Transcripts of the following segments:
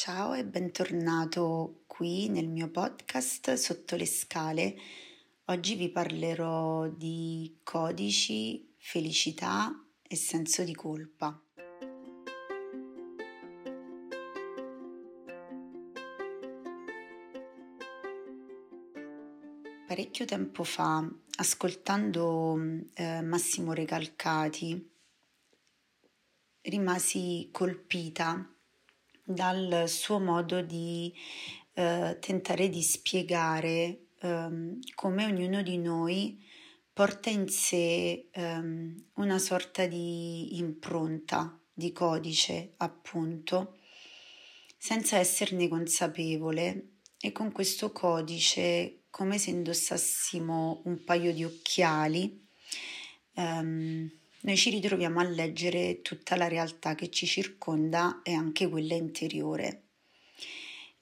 Ciao e bentornato qui nel mio podcast Sotto le scale. Oggi vi parlerò di codici, felicità e senso di colpa. Parecchio tempo fa, ascoltando eh, Massimo Recalcati, rimasi colpita dal suo modo di eh, tentare di spiegare ehm, come ognuno di noi porta in sé ehm, una sorta di impronta, di codice, appunto, senza esserne consapevole e con questo codice come se indossassimo un paio di occhiali. Ehm, noi ci ritroviamo a leggere tutta la realtà che ci circonda e anche quella interiore.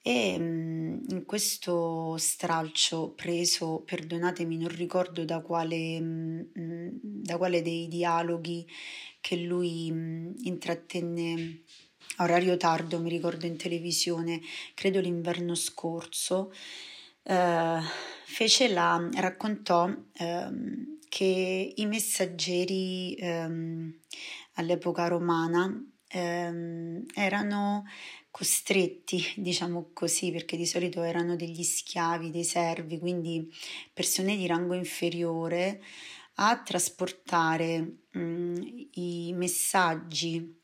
E mm, in questo stralcio preso, perdonatemi, non ricordo da quale, mm, mm, da quale dei dialoghi che lui intrattenne a orario tardo, mi ricordo in televisione, credo l'inverno scorso, eh, fece la, raccontò eh, che i messaggeri ehm, all'epoca romana ehm, erano costretti, diciamo così, perché di solito erano degli schiavi, dei servi, quindi persone di rango inferiore, a trasportare mh, mm, i messaggi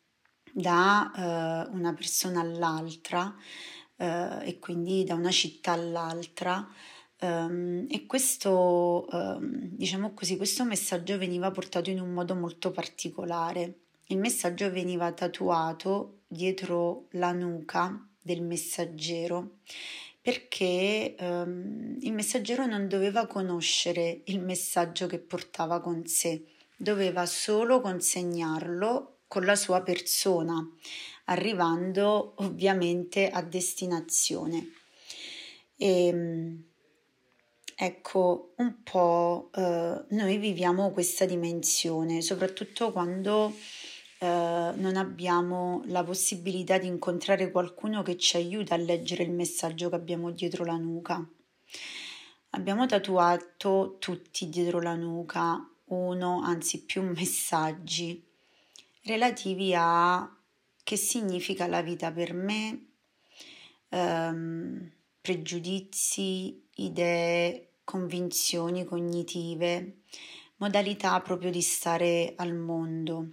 da uh, una persona all'altra uh, e quindi da una città all'altra Um, e questo, um, diciamo così, questo messaggio veniva portato in un modo molto particolare. Il messaggio veniva tatuato dietro la nuca del messaggero perché um, il messaggero non doveva conoscere il messaggio che portava con sé, doveva solo consegnarlo con la sua persona, arrivando ovviamente a destinazione. E, Ecco, un po' eh, noi viviamo questa dimensione, soprattutto quando eh, non abbiamo la possibilità di incontrare qualcuno che ci aiuta a leggere il messaggio che abbiamo dietro la nuca. Abbiamo tatuato tutti dietro la nuca uno, anzi più messaggi relativi a che significa la vita per me, ehm, pregiudizi, idee, convinzioni cognitive, modalità proprio di stare al mondo.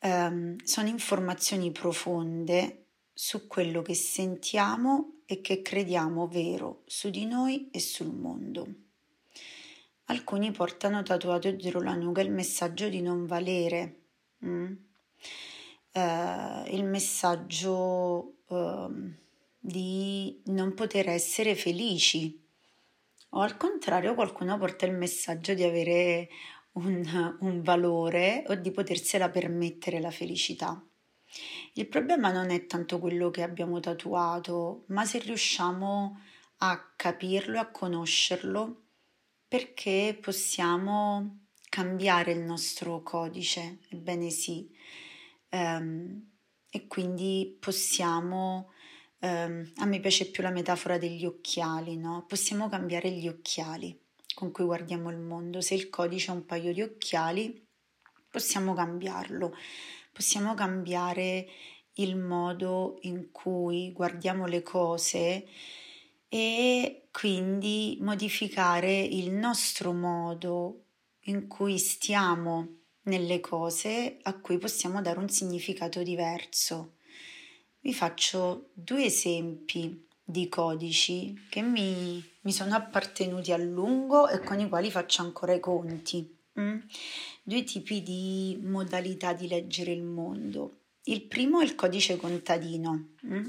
Um, sono informazioni profonde su quello che sentiamo e che crediamo vero su di noi e sul mondo. Alcuni portano tatuato dietro la nuca il messaggio di non valere, mm? uh, il messaggio uh, di non poter essere felici. O al contrario, qualcuno porta il messaggio di avere un, un valore o di potersela permettere la felicità. Il problema non è tanto quello che abbiamo tatuato, ma se riusciamo a capirlo a conoscerlo perché possiamo cambiare il nostro codice, ebbene sì, um, e quindi possiamo Um, a me piace più la metafora degli occhiali, no? Possiamo cambiare gli occhiali con cui guardiamo il mondo. Se il codice ha un paio di occhiali, possiamo cambiarlo. Possiamo cambiare il modo in cui guardiamo le cose e quindi modificare il nostro modo in cui stiamo nelle cose a cui possiamo dare un significato diverso vi faccio due esempi di codici che mi, mi, sono appartenuti a lungo e con i quali faccio ancora i conti. Mm? Due tipi di modalità di leggere il mondo. Il primo è il codice contadino. Mm?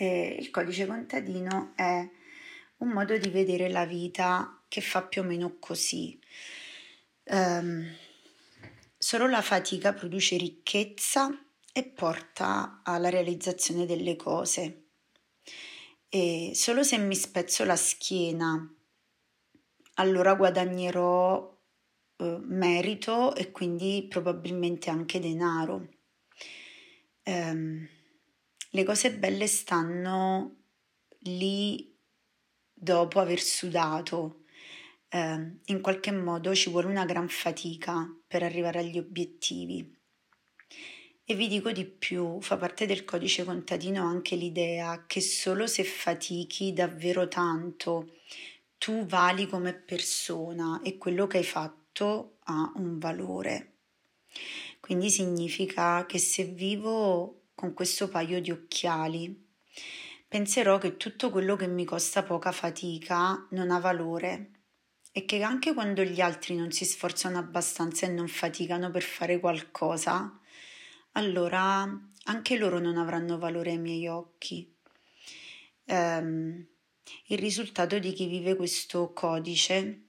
il codice contadino è un modo di vedere la vita che fa più o meno così. Um, solo la fatica produce ricchezza e porta alla realizzazione delle cose. E solo se mi spezzo la schiena, allora guadagnerò eh, merito e quindi probabilmente anche denaro. Um, le cose belle stanno lì dopo aver sudato. Eh, in qualche modo ci vuole una gran fatica per arrivare agli obiettivi. E vi dico di più, fa parte del codice contadino anche l'idea che solo se fatichi davvero tanto tu vali come persona e quello che hai fatto ha un valore. Quindi significa che se vivo con questo paio di occhiali, penserò che tutto quello che mi costa poca fatica non ha valore e che anche quando gli altri non si sforzano abbastanza e non faticano per fare qualcosa, allora anche loro non avranno valore ai miei occhi. Um, il risultato di chi vive questo codice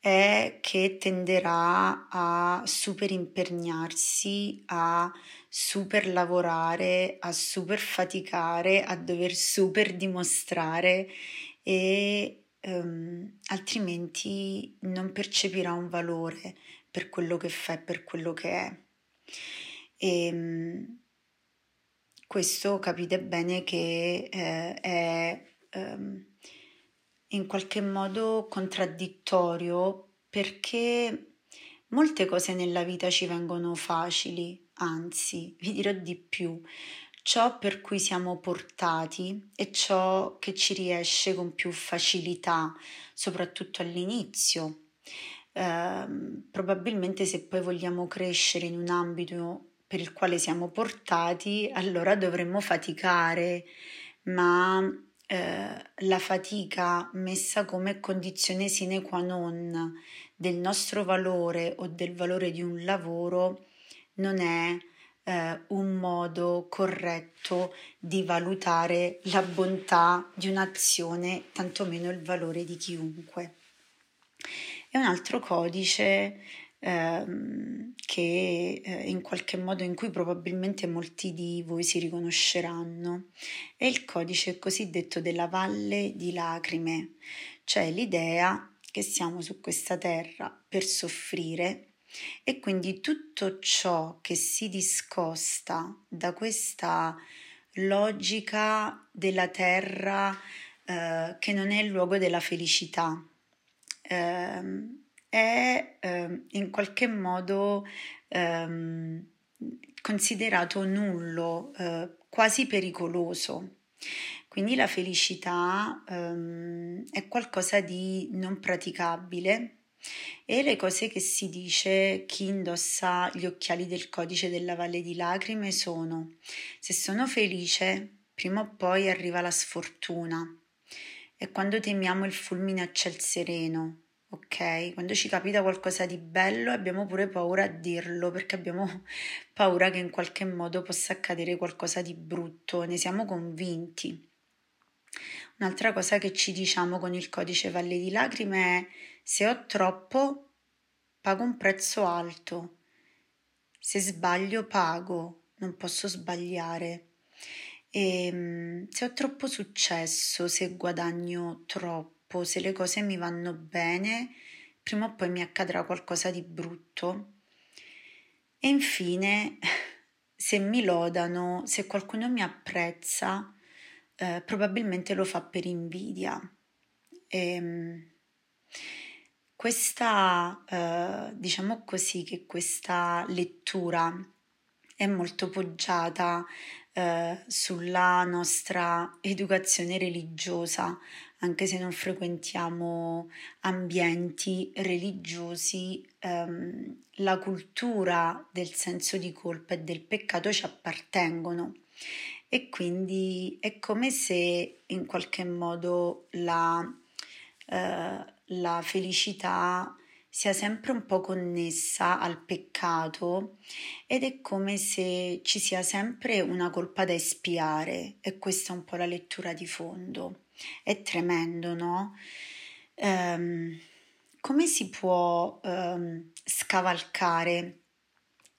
è che tenderà a super imperniarsi, a super lavorare, a super faticare, a dover super dimostrare e um, altrimenti non percepirà un valore per quello che fa e per quello che è. E ehm, questo capite bene che eh, è um, in qualche modo contraddittorio perché molte cose nella vita ci vengono facili, anzi, vi dirò di più, ciò per cui siamo portati è ciò che ci riesce con più facilità, soprattutto all'inizio. Eh, probabilmente se poi vogliamo crescere in un ambito per il quale siamo portati, allora dovremmo faticare, ma eh, la fatica messa come condizione sine qua non del nostro valore o del valore di un lavoro non è eh, un modo corretto di valutare la bontà di un'azione, tantomeno il valore di chiunque. È un altro codice ehm, che eh, in qualche modo in cui probabilmente molti di voi si riconosceranno. È il codice cosiddetto della valle di lacrime, cioè l'idea che siamo su questa terra per soffrire e quindi tutto ciò che si discosta da questa logica della terra eh, che non è il luogo della felicità. Eh, è eh, in qualche modo ehm, considerato nullo, eh, quasi pericoloso. Quindi la felicità ehm, è qualcosa di non praticabile e le cose che si dice chi indossa gli occhiali del codice della Valle di Lacrime sono se sono felice, prima o poi arriva la sfortuna. E quando temiamo il fulmine a ciel sereno, ok? Quando ci capita qualcosa di bello abbiamo pure paura a dirlo perché abbiamo paura che in qualche modo possa accadere qualcosa di brutto, ne siamo convinti. Un'altra cosa che ci diciamo con il codice Valle di Lacrime è se ho troppo pago un prezzo alto, se sbaglio pago, non posso sbagliare. E ehm, se ho troppo successo, se guadagno troppo, se le cose mi vanno bene, prima o poi mi accadrà qualcosa di brutto. E infine, se mi lodano, se qualcuno mi apprezza, eh, probabilmente lo fa per invidia. E, ehm, questa, eh, diciamo così, che questa lettura è molto poggiata eh, sulla nostra educazione religiosa, anche se non frequentiamo ambienti religiosi, ehm, la cultura del senso di colpa e del peccato ci appartengono e quindi è come se in qualche modo la, eh, la felicità sia sempre un po' connessa al peccato ed è come se ci sia sempre una colpa da espiare e questa è un po' la lettura di fondo. È tremendo, no? Um, come si può um, scavalcare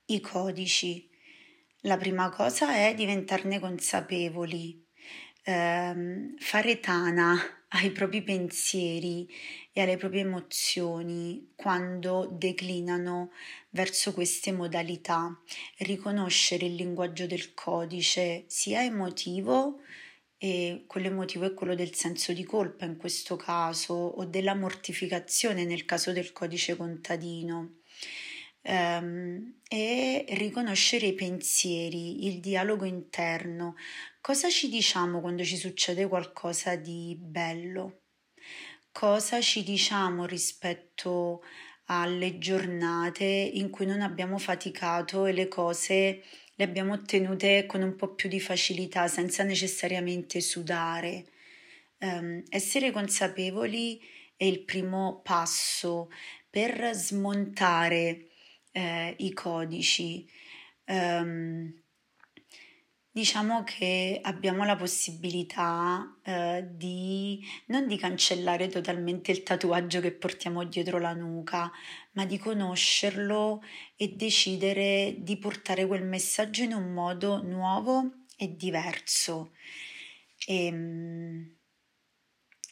i codici? La prima cosa è diventarne consapevoli. ehm, fare tana ai propri pensieri e alle proprie emozioni quando declinano verso queste modalità, riconoscere il linguaggio del codice sia emotivo e quello è quello del senso di colpa in questo caso o della mortificazione nel caso del codice contadino ehm, e riconoscere i pensieri, il dialogo interno. Cosa ci diciamo quando ci succede qualcosa di bello? Cosa ci diciamo rispetto alle giornate in cui non abbiamo faticato e le cose le abbiamo ottenute con un po' più di facilità, senza necessariamente sudare. Um, essere consapevoli è il primo passo per smontare eh, i codici. Um, diciamo che abbiamo la possibilità eh, di non di cancellare totalmente il tatuaggio che portiamo dietro la nuca, ma di conoscerlo e decidere di portare quel messaggio in un modo nuovo e diverso. E, ehm,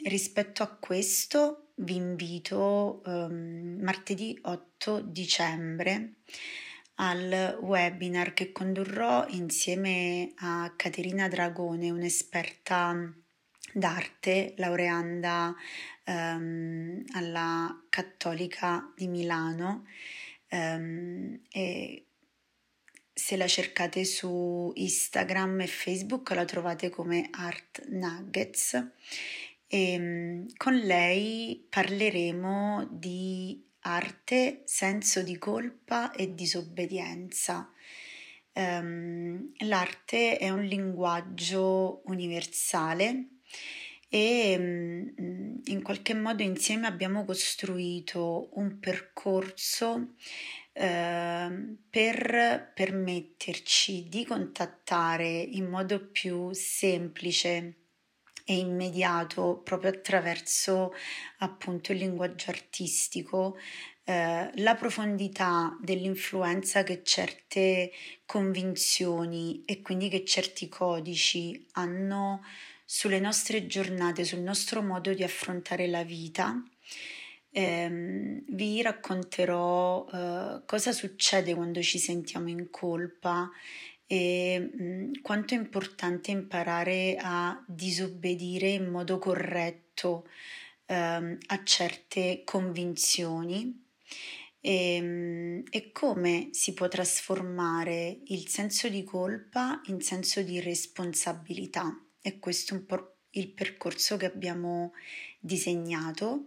rispetto a questo vi invito um, martedì 8 dicembre al webinar che condurrò insieme a Caterina Dragone, un'esperta d'arte laureanda um, alla Cattolica di Milano. Um, e se la cercate su Instagram e Facebook la trovate come Art Nuggets e ehm, con lei parleremo di arte, senso di colpa e disobbedienza. Um, l'arte è un linguaggio universale e um, qualche modo insieme abbiamo costruito un percorso uh, per permetterci di contattare in modo più semplice e immediato proprio attraverso appunto il linguaggio artistico eh, la profondità dell'influenza che certe convinzioni e quindi che certi codici hanno sulle nostre giornate, sul nostro modo di affrontare la vita. Eh, vi racconterò eh, cosa succede quando ci sentiamo in colpa e mh, mm, quanto è importante imparare a disobbedire in modo corretto ehm, a certe convinzioni e, mm, e come si può trasformare il senso di colpa in senso di responsabilità. E questo è un po' il percorso che abbiamo disegnato.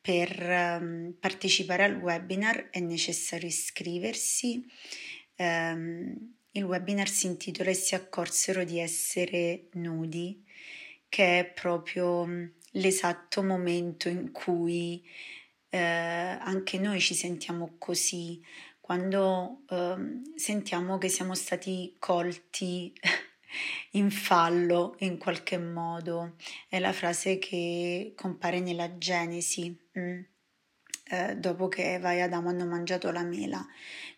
Per um, partecipare al webinar è necessario iscriversi. Um, il webinar si intitola E si accorsero di essere nudi, che è proprio mm, l'esatto momento in cui eh, anche noi ci sentiamo così, quando eh, sentiamo che siamo stati colti in fallo in qualche modo. È la frase che compare nella Genesi. Mm eh, dopo che Eva e Adamo hanno mangiato la mela.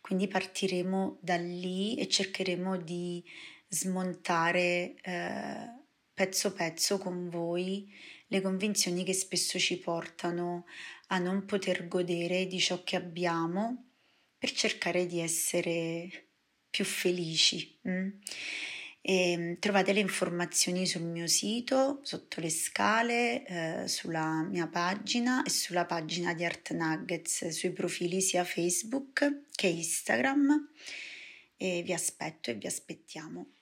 Quindi partiremo da lì e cercheremo di smontare eh, pezzo pezzo con voi le convinzioni che spesso ci portano a non poter godere di ciò che abbiamo per cercare di essere più felici. Mm? E ehm, trovate le informazioni sul mio sito, sotto le scale, eh, sulla mia pagina e sulla pagina di Art Nuggets, sui profili sia Facebook che Instagram. E vi aspetto e vi aspettiamo.